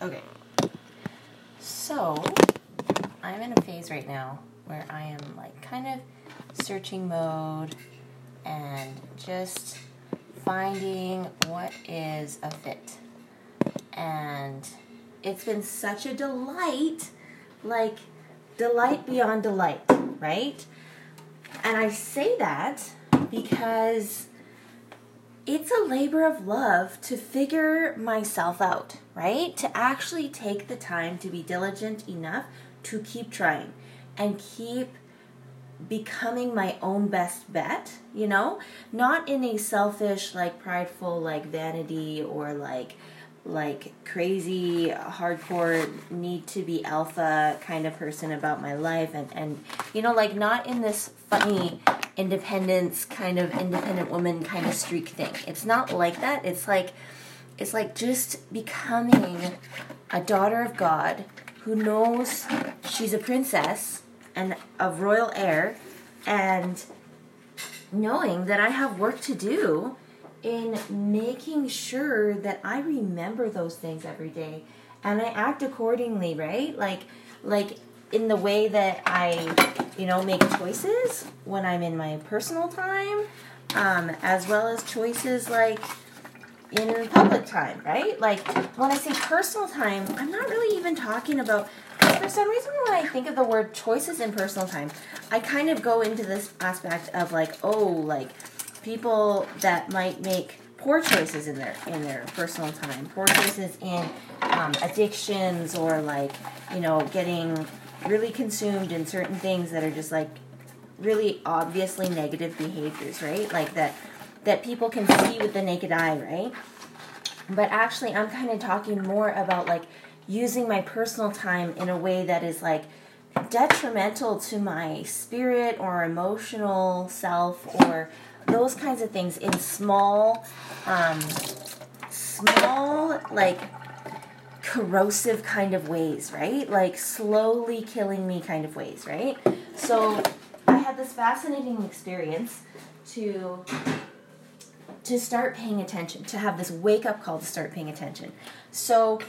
Okay. So, I'm in a phase right now where I am like kind of searching mode and just finding what is a fit. And it's been such a delight, like delight beyond delight, right? And I say that because it's a labor of love to figure myself out, right? To actually take the time to be diligent enough to keep trying and keep becoming my own best bet, you know? Not in a selfish, like prideful, like vanity or like like crazy hardcore need to be alpha kind of person about my life and and you know like not in this funny independence kind of independent woman kind of streak thing it's not like that it's like it's like just becoming a daughter of god who knows she's a princess and of royal heir and knowing that i have work to do in making sure that I remember those things every day and I act accordingly, right? Like like in the way that I, you know, make choices when I'm in my personal time, um, as well as choices like in public time, right? Like when I say personal time, I'm not really even talking about for some reason when I think of the word choices in personal time, I kind of go into this aspect of like, oh, like people that might make poor choices in their in their personal time, poor choices in um, addictions or like you know getting really consumed in certain things that are just like really obviously negative behaviors, right? Like that that people can see with the naked eye, right? But actually, I'm kind of talking more about like using my personal time in a way that is like detrimental to my spirit or emotional self or those kinds of things in small, um, small, like corrosive kind of ways, right? Like slowly killing me kind of ways, right? So I had this fascinating experience to to start paying attention, to have this wake up call to start paying attention. So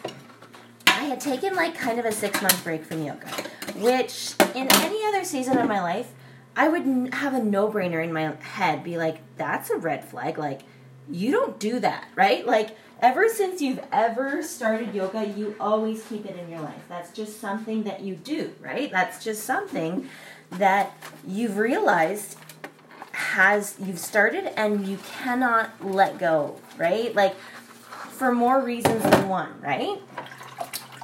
I had taken like kind of a six month break from yoga, which in any other season of my life I would have a no brainer in my head be like, that's a red flag. Like, you don't do that, right? Like, ever since you've ever started yoga, you always keep it in your life. That's just something that you do, right? That's just something that you've realized has you've started and you cannot let go, right? Like for more reasons than one, right?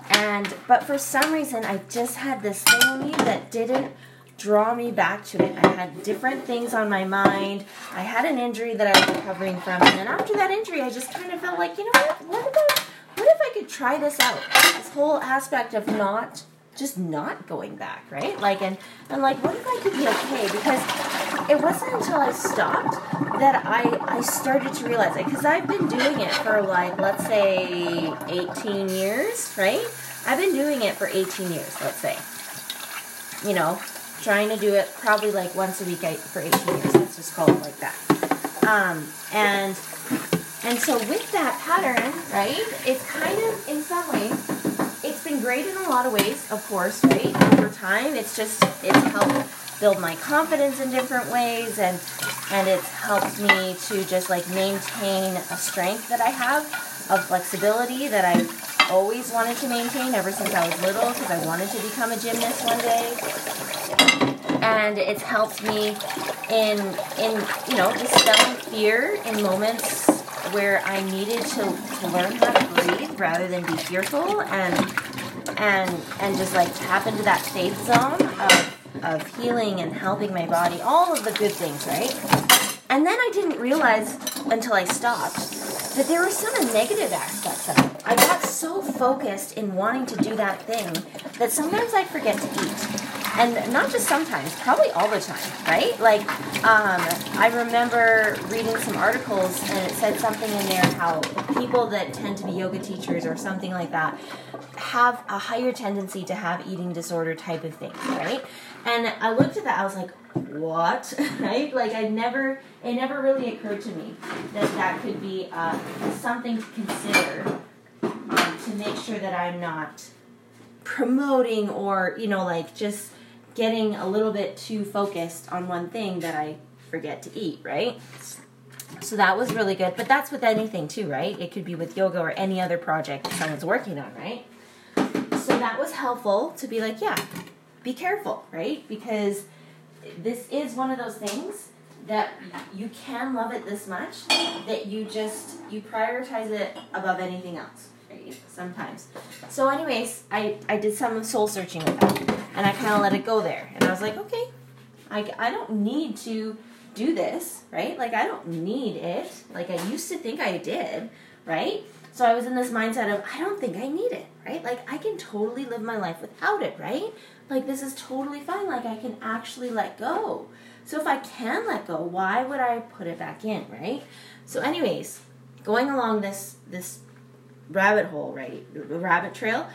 And but for some reason I just had this thing in me that didn't draw me back to it. I had different things on my mind. I had an injury that I was recovering from, and then after that injury, I just kind of felt like, you know what? What about what if I could try this out? This whole aspect of not just not going back, right? Like and and like what if I could be okay? Because it wasn't until I stopped that I I started to realize it because I've been doing it for like let's say 18 years, right? I've been doing it for 18 years, let's say. You know, trying to do it probably like once a week for 18 years. Let's just call it like that. Um, and and so with that pattern, right, it's kind of in some ways, it's been great in a lot of ways, of course, right? Over time, it's just it's helped build my confidence in different ways, and and it's helped me to just like maintain a strength that I have, of flexibility that I've always wanted to maintain ever since I was little, because I wanted to become a gymnast one day and it's helped me in in you know dispelling fear in moments where I needed to, to learn how to breathe rather than be fearful and and and just like tap into that safe zone of of healing and helping my body, all of the good things, right? And then I didn't realize until I stopped that there were some negative aspects of it. I got so focused in wanting to do that thing that sometimes I forget to eat and not just sometimes, probably all the time, right? Like, um, I remember reading some articles and it said something in there how people that tend to be yoga teachers or something like that have a higher tendency to have eating disorder type of things, right? And I looked at that, I was like, what? right? Like, I never, it never really occurred to me that that could be uh, something to consider um, to to make sure that I'm not promoting or, you know, like just getting a little bit too focused on one thing that I forget to eat, right? So that was really good. But that's with anything too, right? It could be with yoga or any other project someone's working on, right? So that was helpful to be like, yeah, be careful, right? Because this is one of those things that you can love it this much that you just you prioritize it above anything else right sometimes so anyways i i did some soul searching with that and i kind of let it go there. And i was like okay. I i don't need to do this right? Like i don't need it. Like i used to think i did right? So i was in this mindset of i don't think i need it right? Like i can totally live my life without it right? Like this is totally fine. Like i can actually let go. So if I can let go, why would I put it back in, right? So anyways, going along this this rabbit hole, right? The rabbit trail,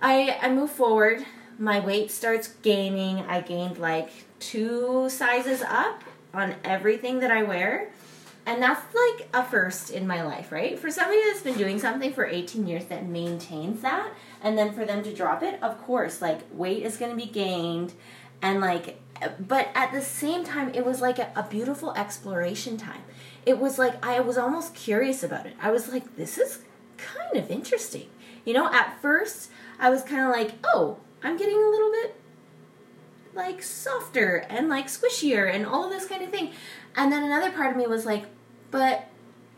I I move forward, my weight starts gaining. I gained like two sizes up on everything that I wear. And that's like a first in my life, right? For somebody that's been doing something for 18 years that maintains that, and then for them to drop it, of course, like weight is going to be gained, and like but at the same time it was like a, a, beautiful exploration time it was like i was almost curious about it i was like this is kind of interesting you know at first i was kind of like oh i'm getting a little bit like softer and like squishier and all of this kind of thing and then another part of me was like but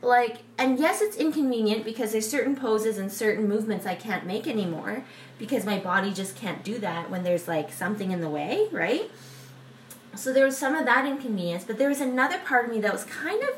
like and yes it's inconvenient because there's certain poses and certain movements i can't make anymore because my body just can't do that when there's like something in the way right so there was some of that inconvenience, but there was another part of me that was kind of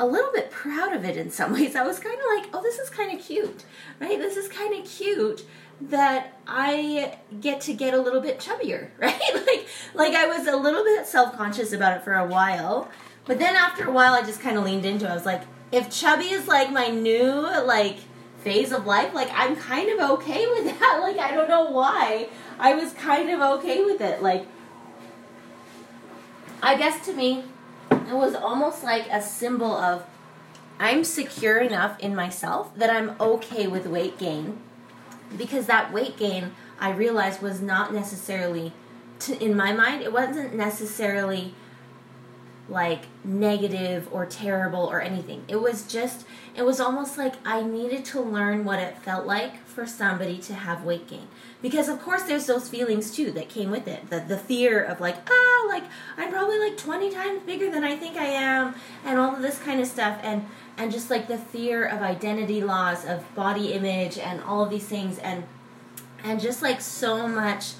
a little bit proud of it in some ways. I was kind of like, oh, this is kind of cute, right? This is kind of cute that I get to get a little bit chubbier, right? like, like I was a little bit self conscious about it for a while, but then after a while, I just kind of leaned into it. I was like, if chubby is like my new like phase of life, like I'm kind of okay with that. Like I don't know why I was kind of okay with it. Like I guess to me, it was almost like a symbol of I'm secure enough in myself that I'm okay with weight gain because that weight gain I realized was not necessarily to, in my mind it wasn't necessarily like negative or terrible or anything. It was just, it was almost like I needed to learn what it felt like for somebody to have weight gain. Because of course there's those feelings too that came with it. The, the fear of like, ah, like I'm probably like 20 times bigger than I think I am and all of this kind of stuff. And, and just like the fear of identity loss, of body image and all of these things. And, and just like so much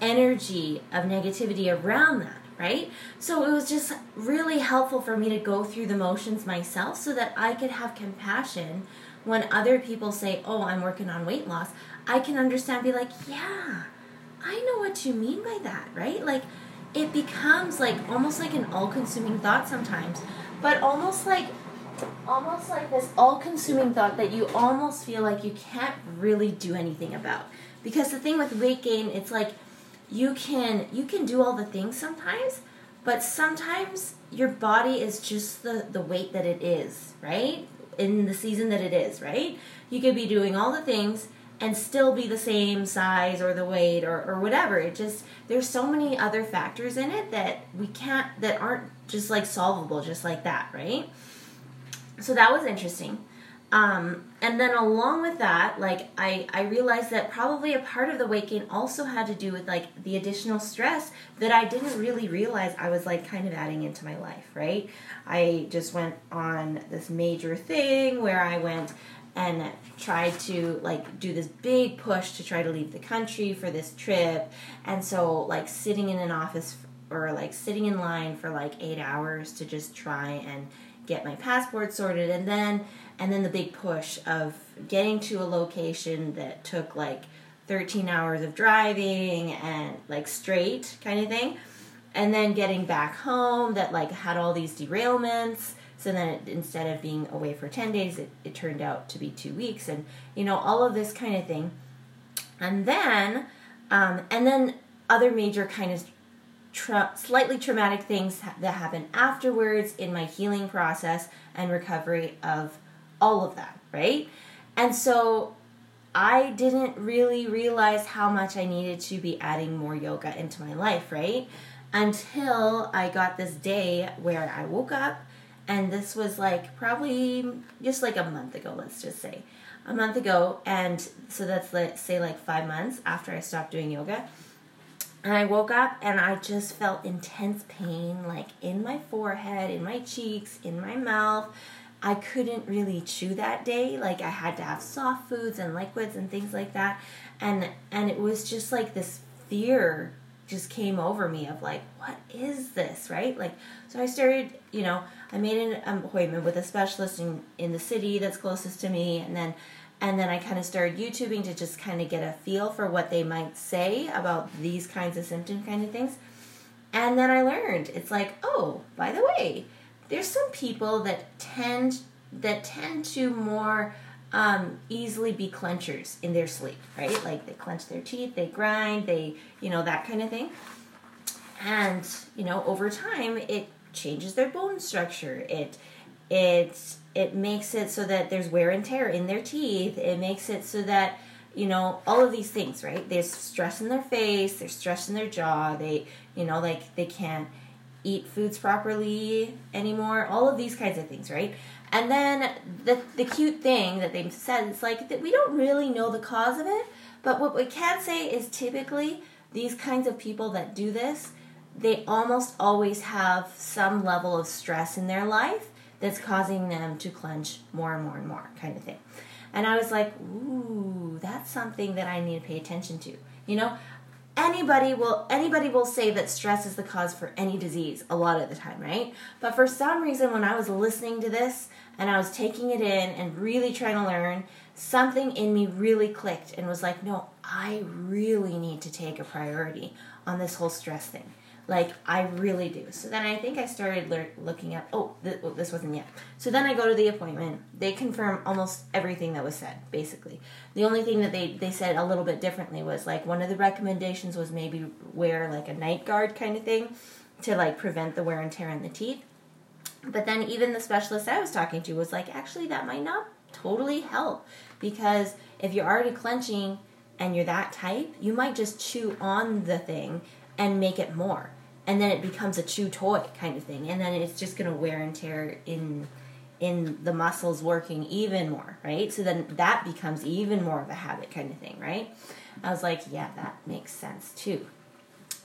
energy of negativity around that right? So it was just really helpful for me to go through the motions myself so that I could have compassion when other people say, Oh, I'm working on weight loss. I can understand, be like, Yeah, I know what you mean by that, right? Like, it becomes like almost like an all consuming thought sometimes, but almost like almost like this all consuming thought that you almost feel like you can't really do anything about. Because the thing with weight gain, it's like you can you can do all the things sometimes but sometimes your body is just the the weight that it is right? In the season that it is right? You could be doing all the things and still be the same size or the weight or, or whatever. It just there's so many other factors in it that we can't that aren't just like solvable just like that right so that was interesting um, and then along with that, like I, I realized that probably a part of the weight gain also had to do with like the additional stress that I didn't really realize I was like kind of adding into my life, right? I just went on this major thing where I went and tried to like do this big push to try to leave the country for this trip. And so like sitting in an office or like sitting in line for like 8 hours to just try and get my passport sorted and then and then the big push of getting to a location that took like 13 hours of driving and like straight kind of thing and then getting back home that like had all these derailments so then it, instead of being away for 10 days it, it turned out to be two weeks and you know all of this kind of thing. And then um, and then other major kind of tra- slightly traumatic things that happen afterwards in my healing process and recovery of all of that, right? And so I didn't really realize how much I needed to be adding more yoga into my life, right? Until I got this day where I woke up, and this was like probably just like a month ago, let's just say. A month ago, and so that's let's say like five months after I stopped doing yoga. And I woke up and I just felt intense pain, like in my forehead, in my cheeks, in my mouth. I couldn't really chew that day. Like I had to have soft foods and liquids and things like that. And and it was just like this fear just came over me of like, what is this, right? Like so I started, you know, I made an appointment with a specialist in, in the city that's closest to me and then and then I kind of started YouTubing to just kind of get a feel for what they might say about these kinds of symptom kind of things. And then I learned it's like, oh, by the way, there's some people that tend that tend to more um, easily be clenchers in their sleep, right? Like they clench their teeth, they grind, they you know that kind of thing. And you know, over time, it changes their bone structure. It it it makes it so that there's wear and tear in their teeth. It makes it so that you know all of these things, right? There's stress in their face. There's stress in their jaw. They you know like they can't eat foods properly anymore. All of these kinds of things, right? And then the the cute thing that they've said is like that we don't really know the cause of it, but what we can say is typically these kinds of people that do this, they almost always have some level of stress in their life that's causing them to clench more and more and more, kind of thing. And I was like, ooh, that's something that I need to pay attention to. You know, anybody will anybody will say that stress is the cause for any disease a lot of the time, right? But for some reason when I was listening to this and I was taking it in and really trying to learn, something in me really clicked and was like, "No, I really need to take a priority on this whole stress thing." Like I really do. So then I think I started le- looking at. Oh, th- oh, this wasn't yet. So then I go to the appointment. They confirm almost everything that was said. Basically, the only thing that they they said a little bit differently was like one of the recommendations was maybe wear like a night guard kind of thing to like prevent the wear and tear in the teeth. But then even the specialist I was talking to was like, actually, that might not totally help because if you're already clenching and you're that type, you might just chew on the thing and make it more and then it becomes a chew toy kind of thing and then it's just going to wear and tear in in the muscles working even more right? So then that becomes even more of a habit kind of thing right? I was like yeah that makes sense too.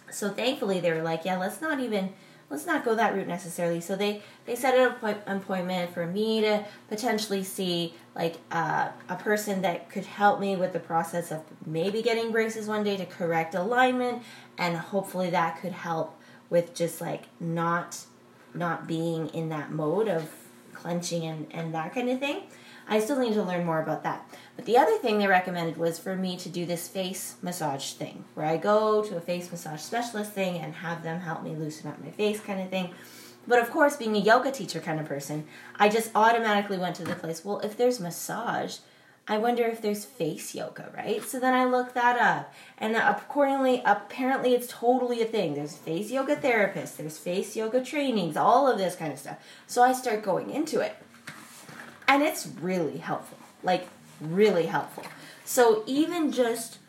So thankfully they were like yeah let's not even let's not go that route necessarily. So they they set an appointment for me to potentially see like uh, a person that could help me with the process of maybe getting braces one day to correct alignment and hopefully that could help with just like not not being in that mode of clenching and, and that kind of thing. I still need to learn more about that. But the other thing they recommended was for me to do this face massage thing, where I go to a face massage specialist thing and have them help me loosen up my face kind of thing. But of course, being a yoga teacher kind of person, I just automatically went to the place, well, if there's massage, I wonder if there's face yoga, right? So then I look that up, and accordingly, apparently, it's totally a thing. There's face yoga therapists, there's face yoga trainings, all of this kind of stuff. So I start going into it, and it's really helpful, like really helpful. So even just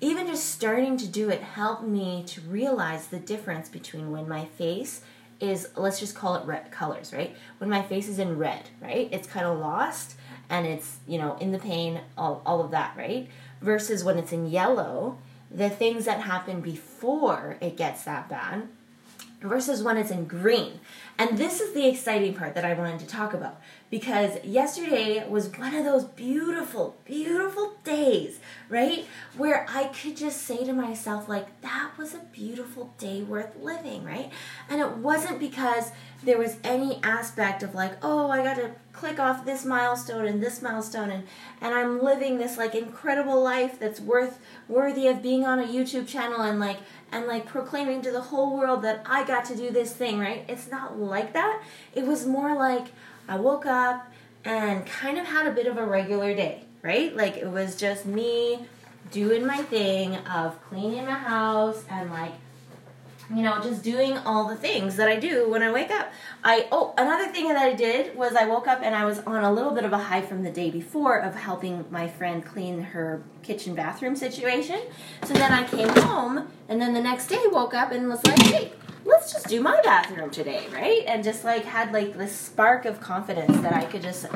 even just starting to do it helped me to realize the difference between when my face is let's just call it red colors, right? When my face is in red, right? It's kind of lost and it's you know in the pain all, all of that right? Versus when it's in yellow the things that happen before it gets that bad versus when it's in green and this is the exciting part that i wanted to talk about because yesterday was one of those beautiful, beautiful days, right? Where I could just say to myself, like, that was a beautiful day worth living, right? And it wasn't because there was any aspect of like, oh, I got to click off this milestone and this milestone and and I'm living this like incredible life that's worth worthy of being on a YouTube channel and like and like proclaiming to the whole world that I got to do this thing, right? It's not like that. It was more like I woke up and kind of had a bit of a regular day, right? Like it was just me doing my thing of cleaning my house and like you know, just doing all the things that I do when I wake up. I oh, another thing that I did was I woke up and I was on a little bit of a high from the day before of helping my friend clean her kitchen bathroom situation. So then I came home and then the next day woke up and was like, "Hey, let's just do my bathroom today, right?" And just like had like this spark of confidence that I could just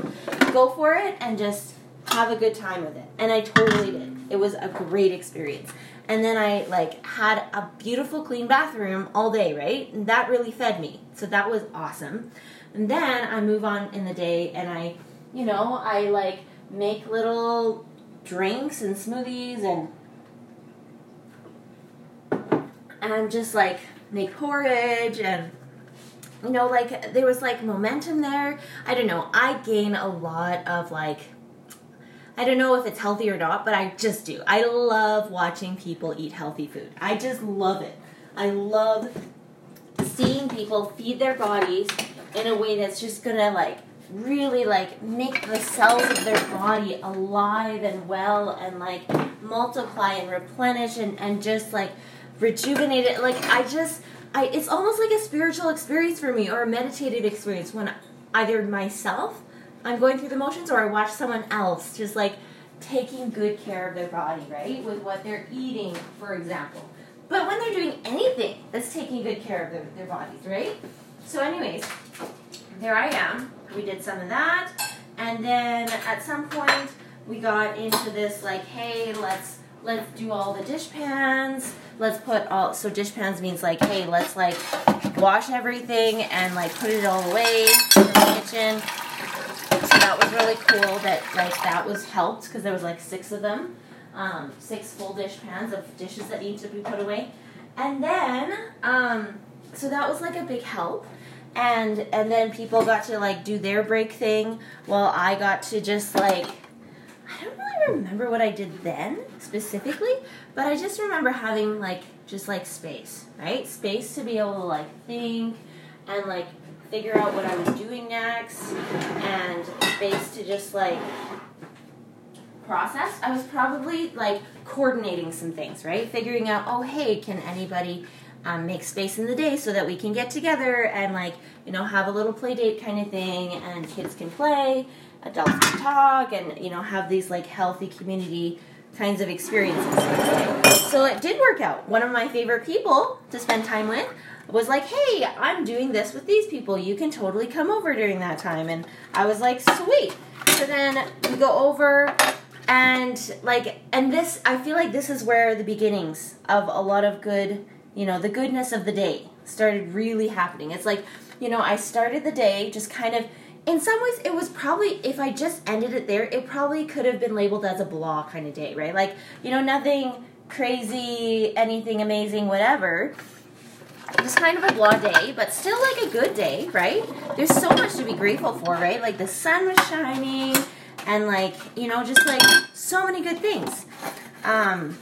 go for it and just have a good time with it. And I totally did. It was a great experience and then I like had a beautiful clean bathroom all day, right? And that really fed me. So that was awesome. And then I move on in the day and I, you know, I like make little drinks and smoothies and and I'm just like make porridge and you know like there was like momentum there. I don't know. I gain a lot of like I don't know if it's healthy or not, but I just do. I love watching people eat healthy food. I just love it. I love seeing people feed their bodies in a way that's just gonna like really like make the cells of their body alive and well and like multiply and replenish and, and just like rejuvenate it. Like I just I it's almost like a spiritual experience for me or a meditative experience when either myself I'm going through the motions, or I watch someone else just like taking good care of their body, right? With what they're eating, for example. But when they're doing anything that's taking good care of their, their bodies, right? So, anyways, there I am. We did some of that. And then at some point, we got into this like, hey, let's let's do all the dish pans. Let's put all so dish pans means like, hey, let's like wash everything and like put it all away in the kitchen. So that was really cool that like that was helped because there was like six of them, um, six full dish pans of dishes that need to be put away, and then um, so that was like a big help. And and then people got to like do their break thing while I got to just like I don't really remember what I did then specifically, but I just remember having like just like space, right? Space to be able to like think and like figure out what I was doing next and space to just like process. I was probably like coordinating some things, right? Figuring out, oh, hey, can anybody um, make space in the day so that we can get together and like, you know, have a little play date kind of thing and kids can play, adults can talk, and, you know, have these like healthy community kinds of experiences. So it did work out. One of my favorite people to spend time with was like, hey, I'm doing this with these people. You can totally come over during that time. And I was like, sweet. So then we go over and like, and this, I feel like this is where the beginnings of a lot of good, you know, the goodness of the day started really happening. It's like, you know, I started the day just kind of, in some ways, it was probably, if I just ended it there, it probably could have been labeled as a blah kind of day, right? Like, you know, nothing crazy, anything amazing, whatever it was kind of a blah day, but still like a good day, right? There's so much to be grateful for, right? Like the sun was shining and like, you know, just like so many good things. Um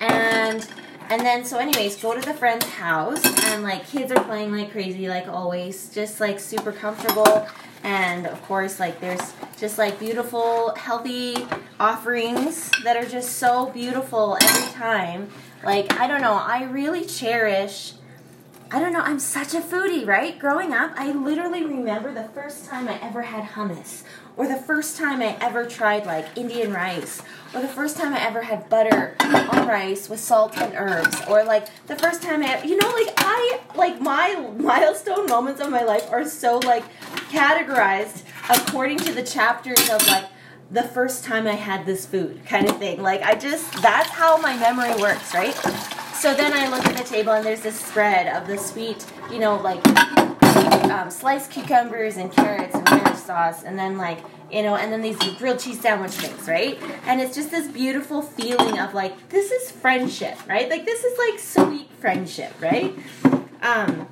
and and then so anyways, go to the friend's house and like kids are playing like crazy like always, just like super comfortable and of course like there's just like beautiful healthy offerings that are just so beautiful every time like i don't know i really cherish I don't know, I'm such a foodie, right? Growing up, I literally remember the first time I ever had hummus, or the first time I ever tried like Indian rice, or the first time I ever had butter rice with salt and herbs, or like the first time I, you know, like I, like my milestone moments of my life are so like categorized according to the chapters of like the first time I had this food kind of thing. Like I just, that's how my memory works, right? So then I look at the table and there's this spread of the sweet, you know, like um, sliced cucumbers and carrots and ranch sauce, and then like you know, and then these grilled cheese sandwich things, right? And it's just this beautiful feeling of like this is friendship, right? Like this is like sweet friendship, right? Um,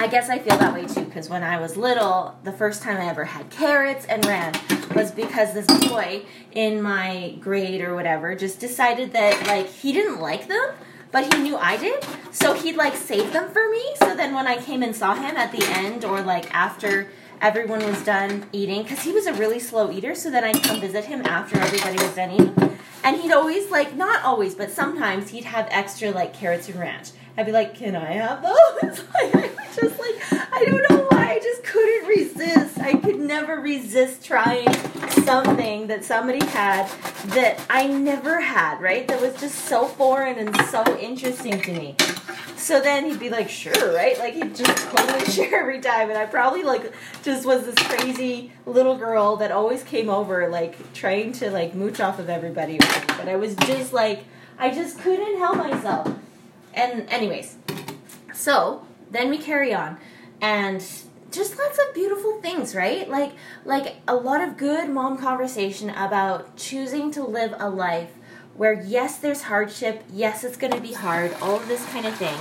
I guess I feel that way too because when I was little, the first time I ever had carrots and ran was because this boy in my grade or whatever just decided that like he didn't like them but he knew I did. So he'd like save them for me. So then when I came and saw him at the end or like after everyone was done eating, because he was a really slow eater, so then I'd come visit him after everybody was done eating. and he'd always like not always, but sometimes he'd have extra like carrots and ranch. I'd be like, "Can I have those?" like I was just like, I don't know why, I just couldn't resist. I could never resist trying something that somebody had that I never had. Right? That was just so foreign and so interesting to me. So then he'd be like, sure, right? Like he'd just totally share every time. And I probably like just was this crazy little girl that always came over like trying to like mooch off of everybody. But I was just like, I just couldn't help myself. And anyways, so then we carry on and just lots of beautiful things, right? Like like a lot of good mom conversation about choosing to live a life where yes, there's hardship, yes, it's going to be hard, all of this kind of thing.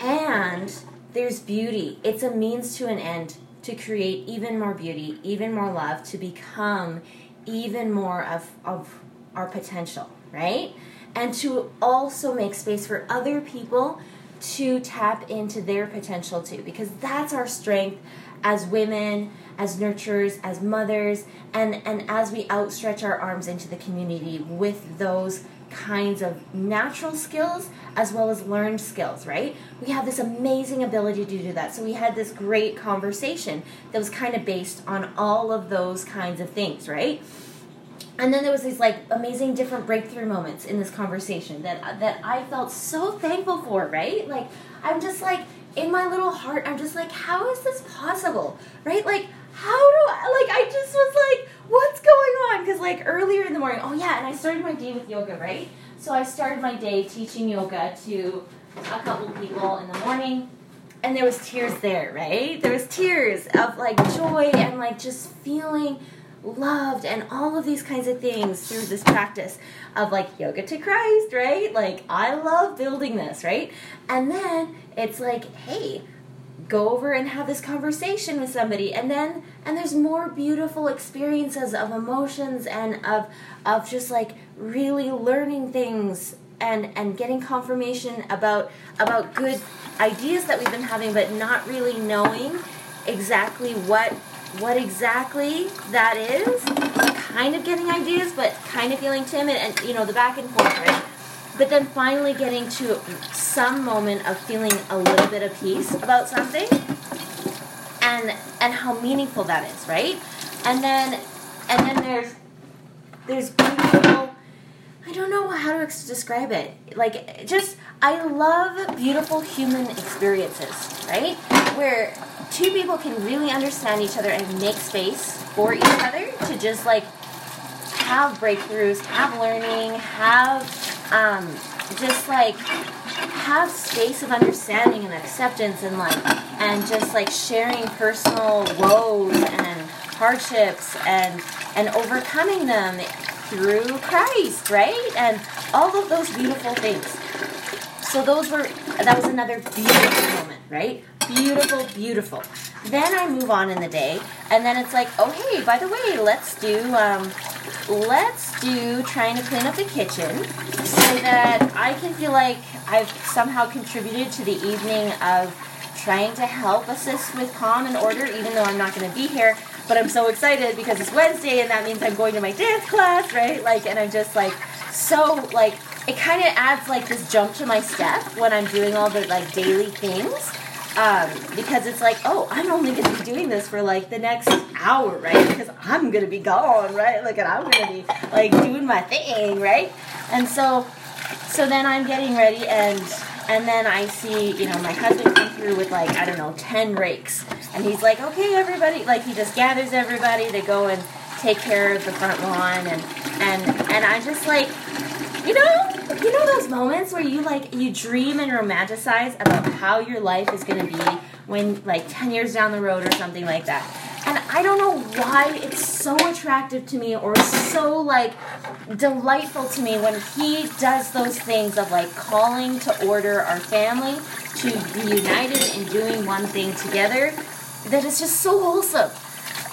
And there's beauty. It's a means to an end to create even more beauty, even more love, to become even more of, of our potential, right? And to also make space for other people to tap into their potential too, because that's our strength as women, as nurturers, as mothers, and, and as we outstretch our arms into the community with those kinds of natural skills as well as learned skills, right? We have this amazing ability to do that. So we had this great conversation that was kind of based on all of those kinds of things, right? And then there was these like amazing different breakthrough moments in this conversation that that I felt so thankful for, right? Like I'm just like in my little heart, I'm just like, how is this possible? Right? Like, how do I, like, I just was like, what's going on? Because, like, earlier in the morning, oh, yeah, and I started my day with yoga, right? So I started my day teaching yoga to a couple people in the morning. And there was tears there, right? There was tears of like joy and like just feeling loved and all of these kinds of things through this practice of like yoga to Christ, right? Like I love building this, right? And then it's like, hey, go over and have this conversation with somebody and then and there's more beautiful experiences of emotions and of of just like really learning things and and getting confirmation about about good ideas that we've been having but not really knowing exactly what what exactly that is, kind of getting ideas, but kind of feeling timid, and you know, the back and forth, right? But then finally getting to some moment of feeling a little bit of peace about something, and and how meaningful that is, right? And then and then there's there's beautiful. I don't know how to describe it. Like just I love beautiful human experiences, right? Where two people can really understand each other and make space for each other to just like have breakthroughs, have learning, have um, just like have space of understanding and acceptance and like and just like sharing personal woes and hardships and and overcoming them through Christ, right? And all of those beautiful things. So those were that was another beautiful moment, right? Beautiful, beautiful. Then I move on in the day, and then it's like, oh hey, by the way, let's do um, let's do trying to clean up the kitchen so that I can feel like I've somehow contributed to the evening of trying to help assist with calm and order, even though I'm not going to be here. But I'm so excited because it's Wednesday, and that means I'm going to my dance class, right? Like, and I'm just like so like it kind of adds like this jump to my step when I'm doing all the like daily things um, because it's like, oh, I'm only going to be doing this for like the next hour, right? Because I'm going to be gone, right? Like, and I'm going to be like doing my thing, right? And so, so then I'm getting ready, and and then I see, you know, my husband come through with like I don't know, ten rakes, and he's like, okay, everybody, like he just gathers everybody to go and take care of the front lawn, and and and I'm just like you know, you know those moments where you like you dream and romanticize about how your life is to be when like 10 years down the road or something like that. And I don't know why it's so attractive to me or so like delightful to me when he does those things of like calling to order our family to be united in doing one thing together that is just so wholesome.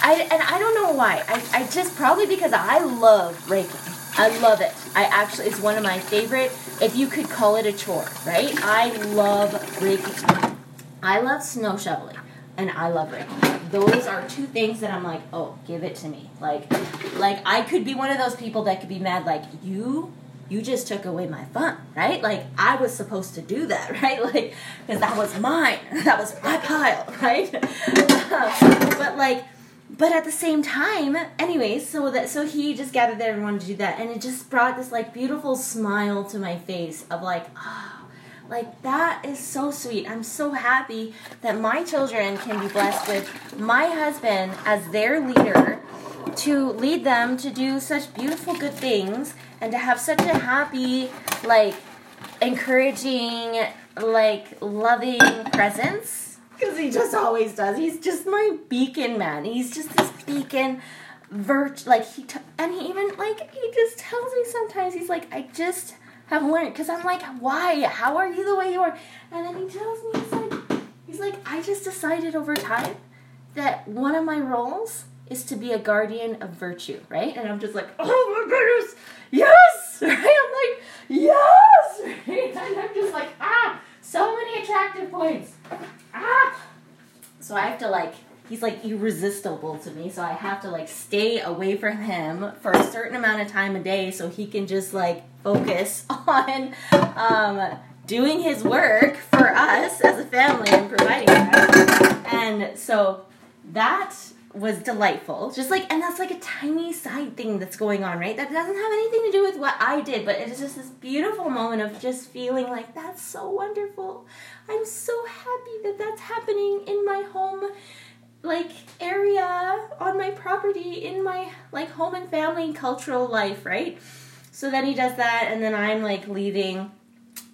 I, and I don't know why. I, I just probably because I love raking. I love it. I actually, it's one of my favorite, if you could call it a chore, right? I love raking. I love snow shoveling, and I love raking. those are two things that I'm like, oh, give it to me. Like, like I could be one of those people that could be mad, like you, you just took away my fun, right? Like I was supposed to do that, right? Like, because that was mine, that was my pile, right? but like, but at the same time, anyways, so that so he just gathered there everyone to do that, and it just brought this like beautiful smile to my face of like. Oh, like, that is so sweet. I'm so happy that my children can be blessed with my husband as their leader to lead them to do such beautiful, good things and to have such a happy, like, encouraging, like, loving presence. Because he just always does. He's just my beacon man. He's just this beacon vert like he t- and he even like he just tells me sometimes he's like i just have learned because I'm like, why? How are you the way you are? And then he tells me, he's like, he's like, I just decided over time that one of my roles is to be a guardian of virtue, right? And I'm just like, oh my goodness, yes, right? I'm like, yes, right? And I'm just like, ah, so many attractive points, ah. So I have to like he's like irresistible to me so i have to like stay away from him for a certain amount of time a day so he can just like focus on um, doing his work for us as a family and providing for us and so that was delightful just like and that's like a tiny side thing that's going on right that doesn't have anything to do with what i did but it is just this beautiful moment of just feeling like that's so wonderful i'm so happy that that's happening in my home like area on my property in my like home and family cultural life, right? So then he does that and then I'm like leaving.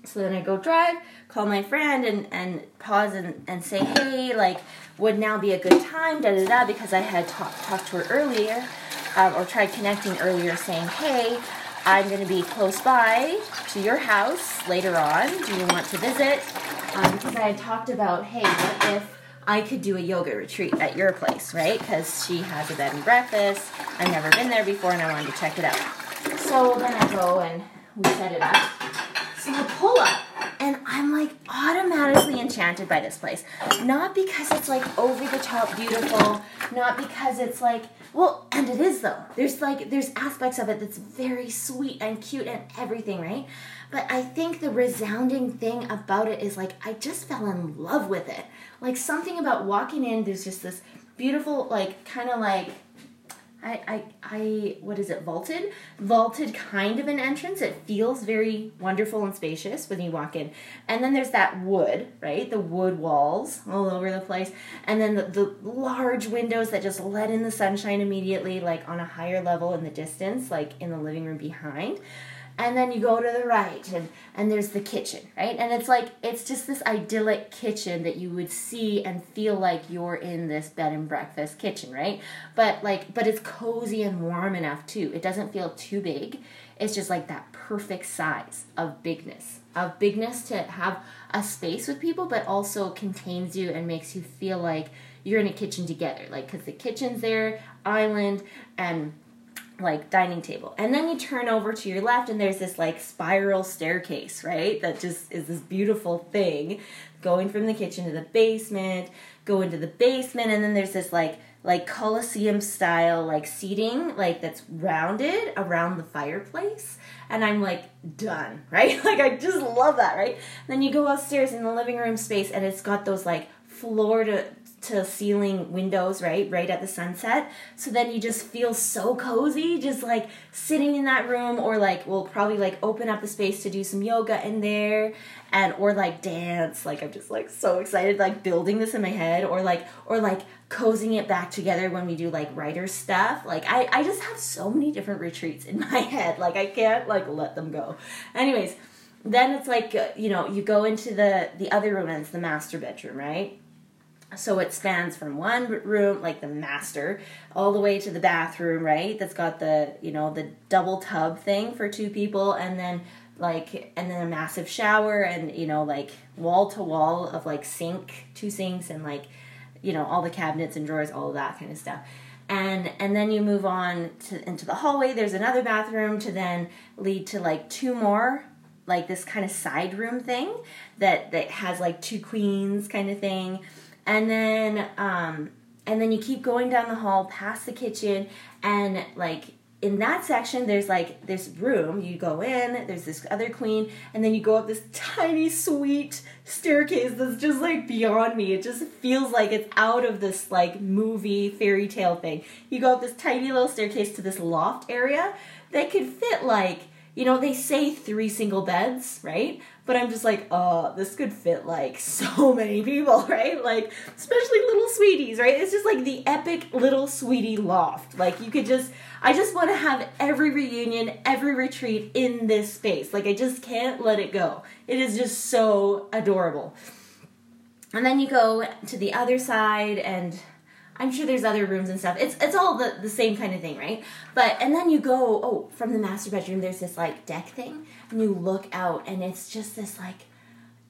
So then I go drive, call my friend and, and pause and, and say, hey, like, would now be a good time, da da da, because I had talk, talked to her earlier um, or tried connecting earlier saying, hey, I'm going to be close by to your house later on. Do you want to visit? Um, because I had talked about, hey, what if I could do a yoga retreat at your place, right? Because she has a bed and breakfast. I've never been there before and I wanted to check it out. So then I go and we set it up. So I pull up and I'm like automatically enchanted by this place. Not because it's like over the top beautiful, not because it's like, well, and it is though. There's like, there's aspects of it that's very sweet and cute and everything, right? But I think the resounding thing about it is like, I just fell in love with it like something about walking in there's just this beautiful like kind of like I, I, I, what is it, vaulted? Vaulted kind of an entrance. It feels very wonderful and spacious when you walk in. And then there's that wood, right? The wood walls all over the place. And then the, the large windows that just let in the sunshine immediately, like on a higher level in the distance, like in the living room behind and then you go to the right and and there's the kitchen right? And it's like it's just this idyllic kitchen that you would see and feel like you're in this bed and breakfast kitchen right? But like but it's cozy and warm enough too. It doesn't feel too big. It's just like that perfect size of bigness of bigness to have a space with people but also contains you and makes you feel like you're in a kitchen together. Like because the kitchen's there island and like dining table. And then you turn over to your left and there's this like spiral staircase, right? That just is this beautiful thing going from the kitchen to the basement, go into the basement and then there's this like like coliseum style like seating like that's rounded around the fireplace and i'm like done right like i just love that right and then you go upstairs in the living room space and it's got those like floor to to ceiling windows, right? Right at the sunset. So then you just feel so cozy, just like sitting in that room, or like we'll probably like open up the space to do some yoga in there and or like dance. Like I'm just like so excited, like building this in my head, or like or like cozying it back together when we do like writer stuff. Like I, I just have so many different retreats in my head. Like I can't like let them go. Anyways, then it's like uh, you know you go into the the other room and it's the master bedroom, right? So it spans from one room, like the master, all the way to the bathroom, right? That's got the, you know, the double tub thing for two people and then like and then a massive shower and, you know, like wall to wall of like sink, two sinks and like, you know, all the cabinets and drawers, all of that kind of stuff. And and then you move on to into the hallway, there's another bathroom to then lead to like two more like this kind of side room thing that that has like two queens kind of thing and then um, and then you keep going down the hall past the kitchen and like in that section there's like this room. You go in there's this other queen and then you go up this tiny sweet staircase that's just like beyond me. It just feels like it's out of this like movie fairy tale thing. You go up this tiny little staircase to this loft area that could fit like you know they say three single beds right but I'm just like, oh, this could fit like so many people, right? Like, especially little sweeties, right? It's just like the epic little sweetie loft. Like, you could just, I just want to have every reunion, every retreat in this space. Like, I just can't let it go. It is just so adorable. And then you go to the other side and I'm sure there's other rooms and stuff. It's it's all the, the same kind of thing, right? But and then you go, oh, from the master bedroom there's this like deck thing you look out and it's just this like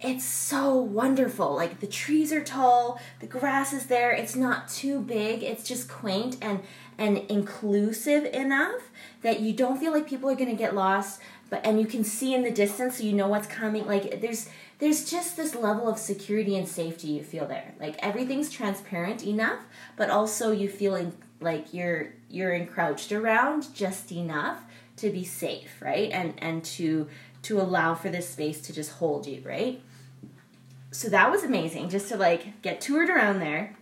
it's so wonderful. Like the trees are tall, the grass is there. It's not too big. It's just quaint and and inclusive enough that you don't feel like people are going to get lost, but and you can see in the distance so you know what's coming. Like there's there's just this level of security and safety you feel there. Like everything's transparent enough, but also you feeling like you're you're encroached around just enough to be safe, right? And and to to allow for this space to just hold you, right? So that was amazing just to like get toured around there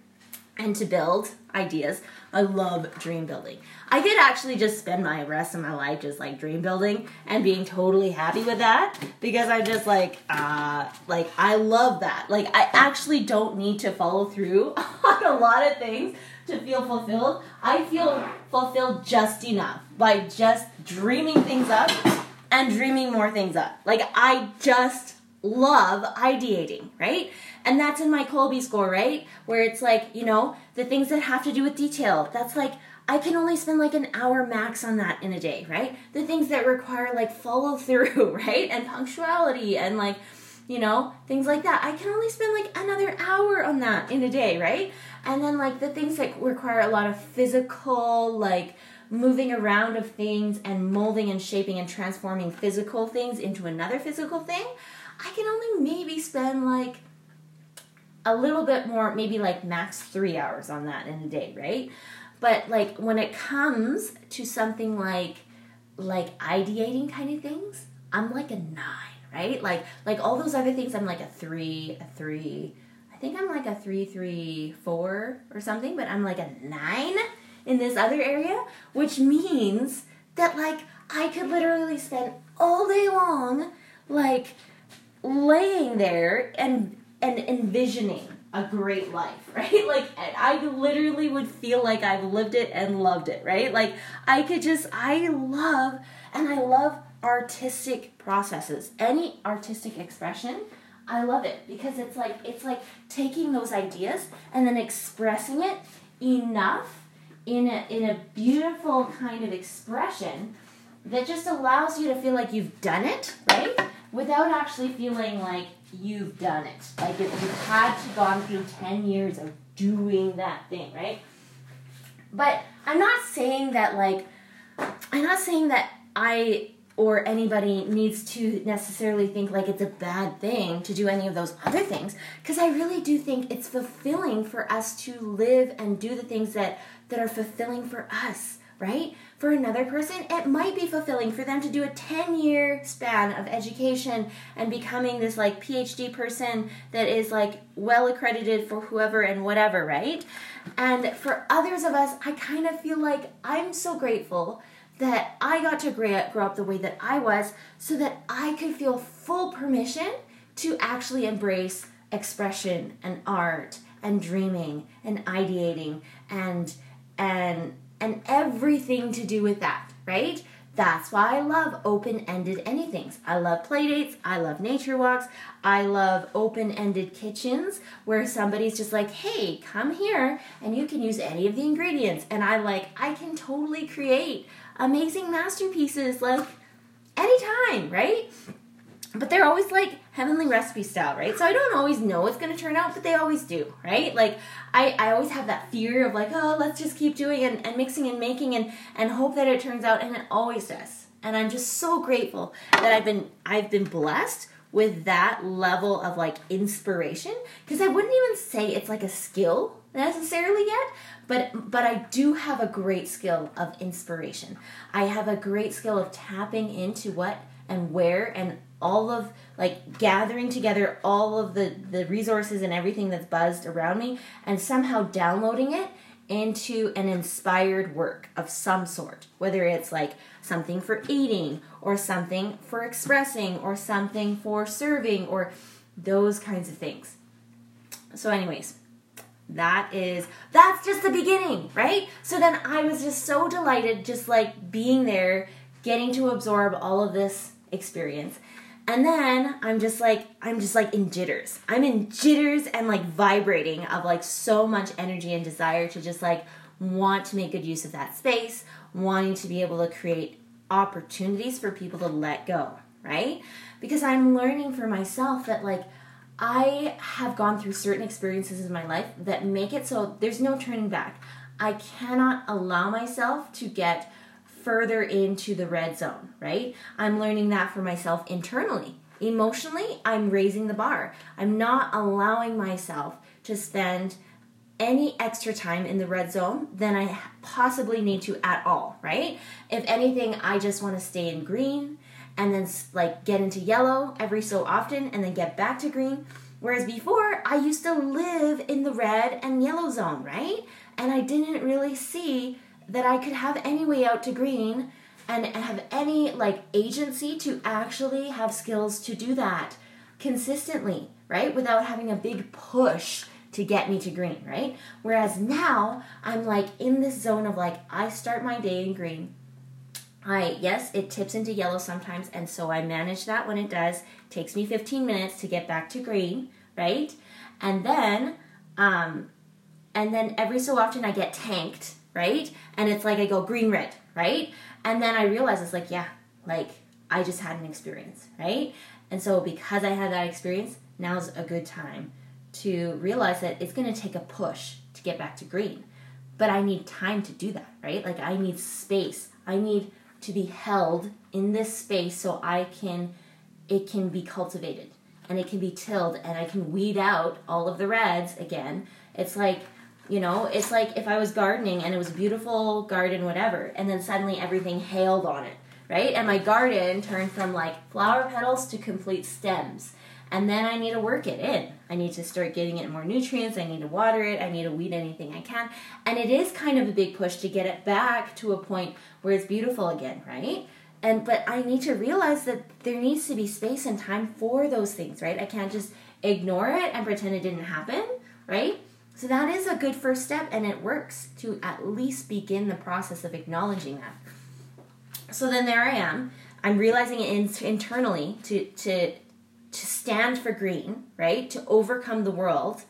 and to build ideas. I love dream building. I could actually just spend my rest of my life just like dream building and being totally happy with that because I'm just like, uh, like I love that. Like I actually don't need to follow through on a lot of things to feel fulfilled. I feel fulfilled just enough by just dreaming things up and dreaming more things up. Like I just love ideating, right? And that's in my Kolbe score, right? Where it's like, you know, the things that have to do with detail. That's like I can only spend like an hour max on that in a day, right? The things that require like follow through, right? And punctuality and like, you know, things like that. I can only spend like another hour on that in a day, right? And then like the things that require a lot of physical, like moving around of things and molding and shaping and transforming physical things into another physical thing, I can only maybe spend like a little bit more, maybe like max three hours on that in a day, right? But like when it comes to something like like ideating kind of things, I'm like a nine, right? Like like all those other things, I'm like a three, a three. I think I'm like a three, three, four or something, but I'm like a nine in this other area, which means that like I could literally spend all day long like laying there and and envisioning a great life, right? Like I literally would feel like I've lived it and loved it, right? Like I could just I love and I love artistic processes. Any artistic expression, I love it because it's like it's like taking those ideas and then expressing it enough in a in a beautiful kind of expression that just allows you to feel like you've done it, right? Without actually feeling like you've done it. Like if you've had to gone through 10 years of doing that thing, right? But I'm not saying that like I'm not saying that I or anybody needs to necessarily think like it's a bad thing to do any of those other things because I really do think it's fulfilling for us to live and do the things that that are fulfilling for us, right? For another person, it might be fulfilling for them to do a 10 year span of education and becoming this like PhD person that is like well accredited for whoever and whatever, right? And for others of us, I kind of feel like I'm so grateful that I got to grow up the way that I was so that I could feel full permission to actually embrace expression and art and dreaming and ideating and and and everything to do with that, right? That's why I love open-ended anythings. I love playdates, I love nature walks, I love open-ended kitchens where somebody's just like, "Hey, come here and you can use any of the ingredients." And I like I can totally create amazing masterpieces like anytime, right? But they're always like heavenly recipe style, right? So I don't always know it's gonna turn out, but they always do, right? Like I, I always have that fear of like, oh, let's just keep doing and, and mixing and making and, and hope that it turns out, and it always does. And I'm just so grateful that I've been I've been blessed with that level of like inspiration because I wouldn't even say it's like a skill necessarily yet, but but I do have a great skill of inspiration. I have a great skill of tapping into what and where and all of like gathering together all of the the resources and everything that's buzzed around me and somehow downloading it into an inspired work of some sort. Whether it's like something for eating or something for expressing or something for serving or those kinds of things. So anyways that is that's just the beginning right? So then i was just so delighted just like being there getting to absorb all of this experience and then I'm just like, I'm just like in jitters. I'm in jitters and like vibrating of like so much energy and desire to just like want to make good use of that space, wanting to be able to create opportunities for people to let go, right? Because I'm learning for myself that like I have gone through certain experiences in my life that make it so there's no turning back. I cannot allow myself to get further into the red zone, right? I'm learning that for myself internally. Emotionally, I'm raising the bar. I'm not allowing myself to spend any extra time in the red zone than I possibly need to at all, right? If anything, I just want to stay in green and then like get into yellow every so often and then get back to green. Whereas before, I used to live in the red and yellow zone, right? And I didn't really see that I could have any way out to green and have any like agency to actually have skills to do that consistently, right? Without having a big push to get me to green, right? Whereas now I'm like in this zone of like I start my day in green. I yes, it tips into yellow sometimes and so I manage that when it does. Takes me 15 minutes to get back to green, right? And then um and then every so often I get tanked right? And it's like I go green, red, right? And then I realize it's like, yeah, like I just had an experience, right? And so because I had that experience, now's a good time to realize that it's going to take a push to get back to green. But I need time to do that, right? Like I need space. I need to be held in this space so I can it can be cultivated and it can be tilled and I can weed out all of the reds again. It's like you know, it's like if I was gardening and it was a beautiful garden, whatever, and then suddenly everything hailed on it, right? And my garden turned from like flower petals to complete stems. And then I need to work it in. I need to start getting it more nutrients. I need to water it. I need to weed anything I can. And it is kind of a big push to get it back to a point where it's beautiful again, right? And but I need to realize that there needs to be space and time for those things, right? I can't just ignore it and pretend it didn't happen, right? So that is a good first step, and it works to at least begin the process of acknowledging that. So then there I am. I'm realizing it in, internally to to to stand for green, right? To overcome the world,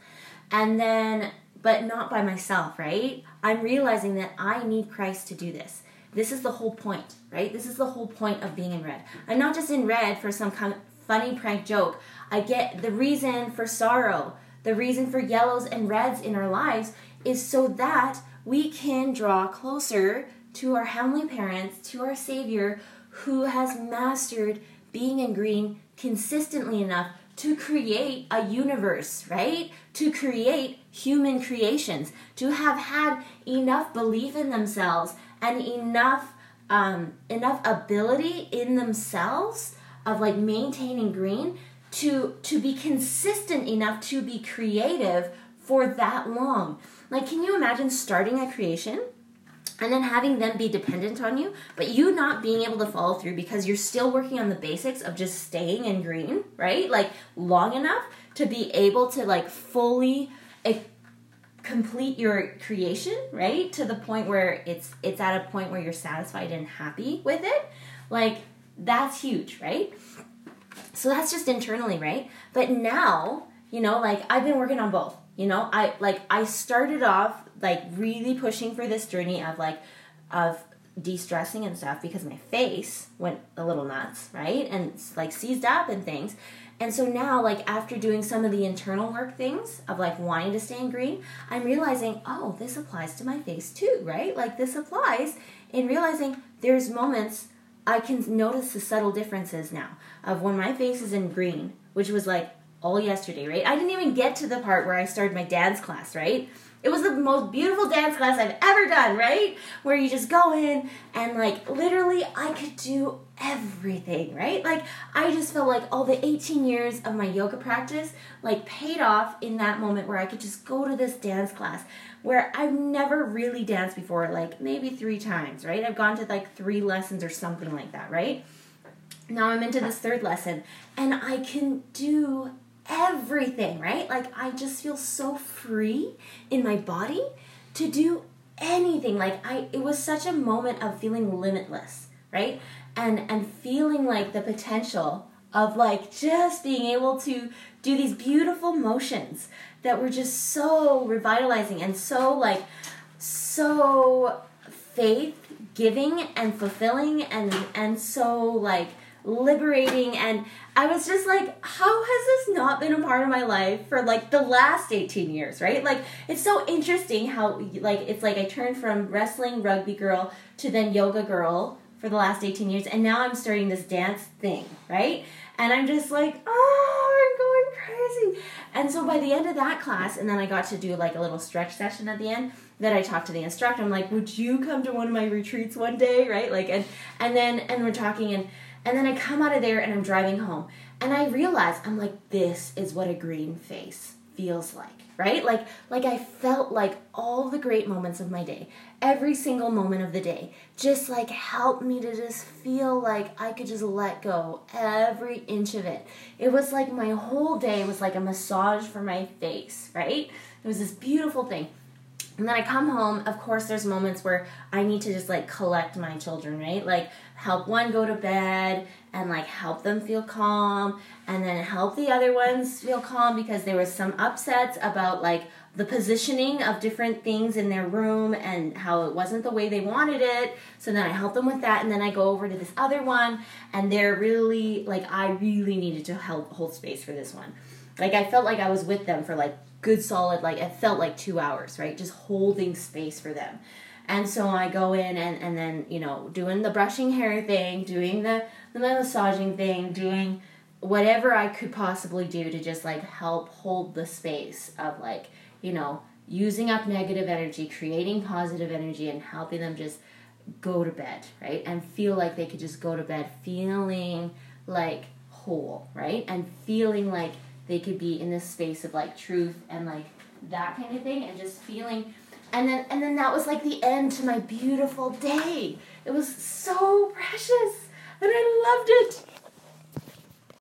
and then but not by myself, right? I'm realizing that I need Christ to do this. This is the whole point, right? This is the whole point of being in red. I'm not just in red for some kind of funny prank joke. I get the reason for sorrow the reason for yellows and reds in our lives is so that we can draw closer to our heavenly parents, to our Savior, who has mastered being in green consistently enough to create a universe, right? To create human creations, to have had enough belief in themselves and enough um, enough ability in themselves of like maintaining green to to be consistent enough to be creative for that long. Like can you imagine starting a creation and then having them be dependent on you, but you not being able to follow through because you're still working on the basics of just staying in green, right? Like long enough to be able to like fully eh, complete your creation, right? To the point where it's it's at a point where you're satisfied and happy with it. Like that's huge, right? So that's just internally, right? But now, you know, like I've been working on both. You know, I like I started off like really pushing for this journey of like of de-stressing and stuff because my face went a little nuts, right? And like seized up and things. And so now, like after doing some of the internal work things of like wanting to stay in green, I'm realizing, oh, this applies to my face too, right? Like this applies in realizing there's moments I can notice the subtle differences now of when my face is in green, which was like all yesterday, right? I didn't even get to the part where I started my dance class, right? it was the most beautiful dance class I've ever done, right? Where you just go in and like literally I could do everything, right? Like I just felt like all the 18 years of my yoga practice like paid off in that moment where I could just go to this dance class where I've never really danced before, like maybe three times, right? I've gone to like three lessons or something like that, right? Now I'm into this third lesson and I can do everything, right? Like I just feel so free in my body to do anything. Like I it was such a moment of feeling limitless, right? And and feeling like the potential of like just being able to do these beautiful motions that were just so revitalizing and so like so faith giving and fulfilling and and so like liberating and I was just like how has this not been a part of my life for like the last 18 years right? Like it's so interesting how like it's like I turned from wrestling rugby girl to then yoga girl for the last 18 years and now I'm starting this dance thing right? And I'm just like oh I'm going crazy. And so by the end of that class and then I got to do like a little stretch session at the end then I talked to the instructor. I'm like would you come to one of my retreats one day? Right? Like and and then and we're talking and and then I come out of there and I'm driving home. And I realize I'm like, this is what a green face feels like, right? Like like I felt like all the great moments of my day, every single moment of the day, just like helped me to just feel like I could just let go every inch of it. It was like my whole day was like a massage for my face, right? It was this beautiful thing. And then I come home, of course, there's moments where I need to just like collect my children, right? Like help one go to bed and like help them feel calm and then help the other ones feel calm because there was some upsets about like the positioning of different things in their room and how it wasn't the way they wanted it. So then I help them with that and then I go over to this other one and they're really like I really needed to help hold space for this one. Like I felt like I was with them for like good solid like it felt like two hours right? Just holding space for them. And so i go in and, and then you know doing the brushing hair thing doing the, the massaging thing doing whatever i could possibly do to just like help hold the space of like you know using up negative energy creating positive energy and helping them just go to bed right? And feel like they could just go to bed feeling like whole right? And feeling like they could be in this space of like truth and like that kind of thing and just feeling and then and then that was like the end to my beautiful day. It was so precious and i loved it